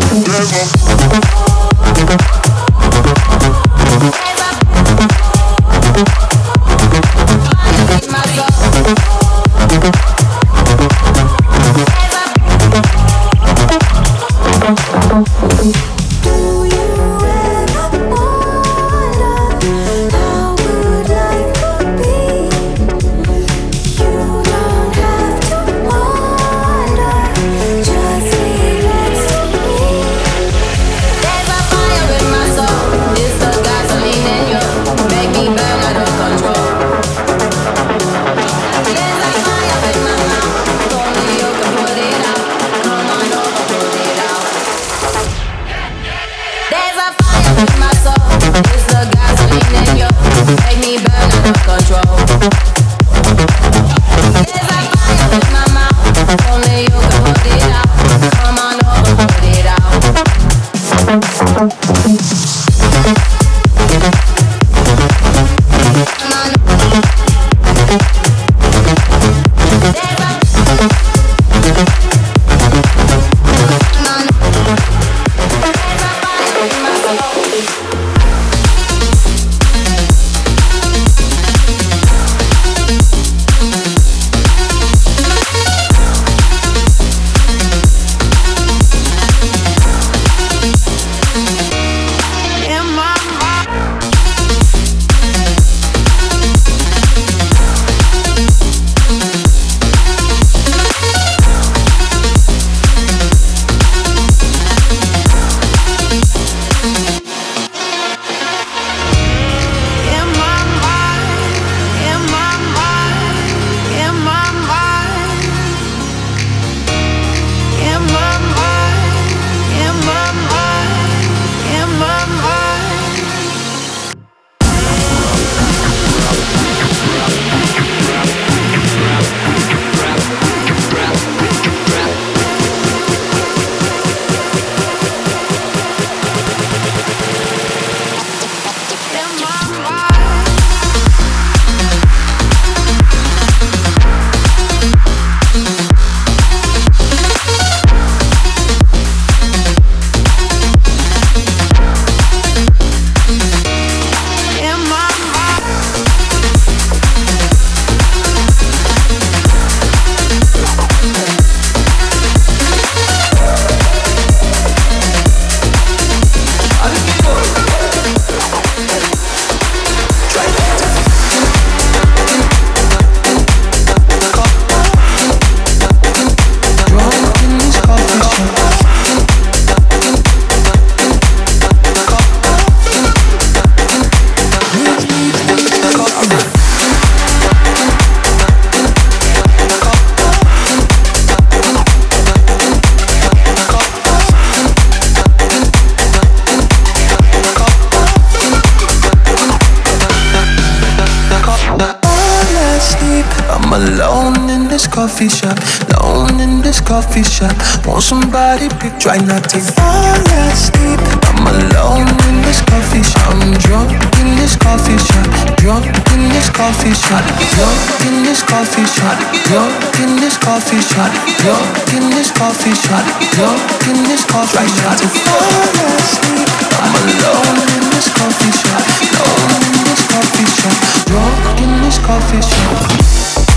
Never alone in this coffee shop, alone in this coffee shop. Want somebody pick, try not to fall asleep. I'm alone in this coffee shop. I'm drunk in this coffee shop, drunk in this coffee shop, drunk in this coffee shop, drunk in this coffee shop, drunk in this coffee shop, drunk in this coffee shop. Try not to fall asleep. I'm alone in this coffee shop, alone in this coffee shop, drunk in this coffee shop.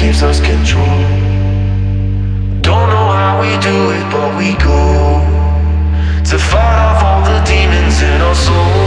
Keeps us control. Don't know how we do it, but we go to fight off all the demons in our soul.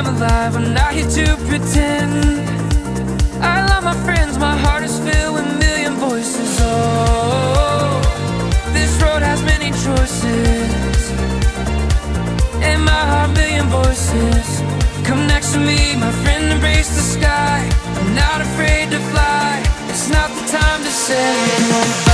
am alive, I'm not here to pretend. I love my friends, my heart is filled with million voices. Oh, this road has many choices, and my heart, million voices. Come next to me, my friend, embrace the sky. I'm not afraid to fly, it's not the time to say goodbye.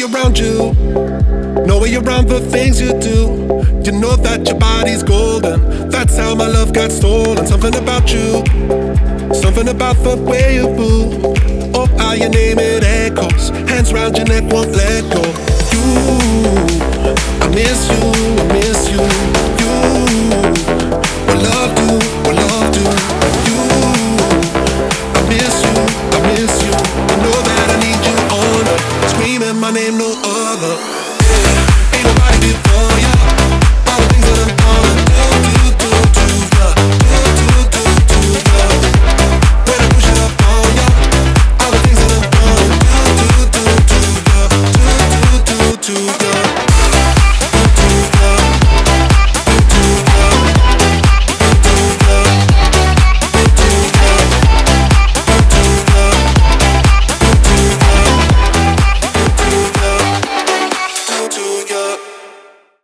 way around you, no way around the things you do. You know that your body's golden. That's how my love got stolen. Something about you, something about the way you move. Oh, how your name it echoes. Hands round your neck won't let go. You, I miss you, I miss you.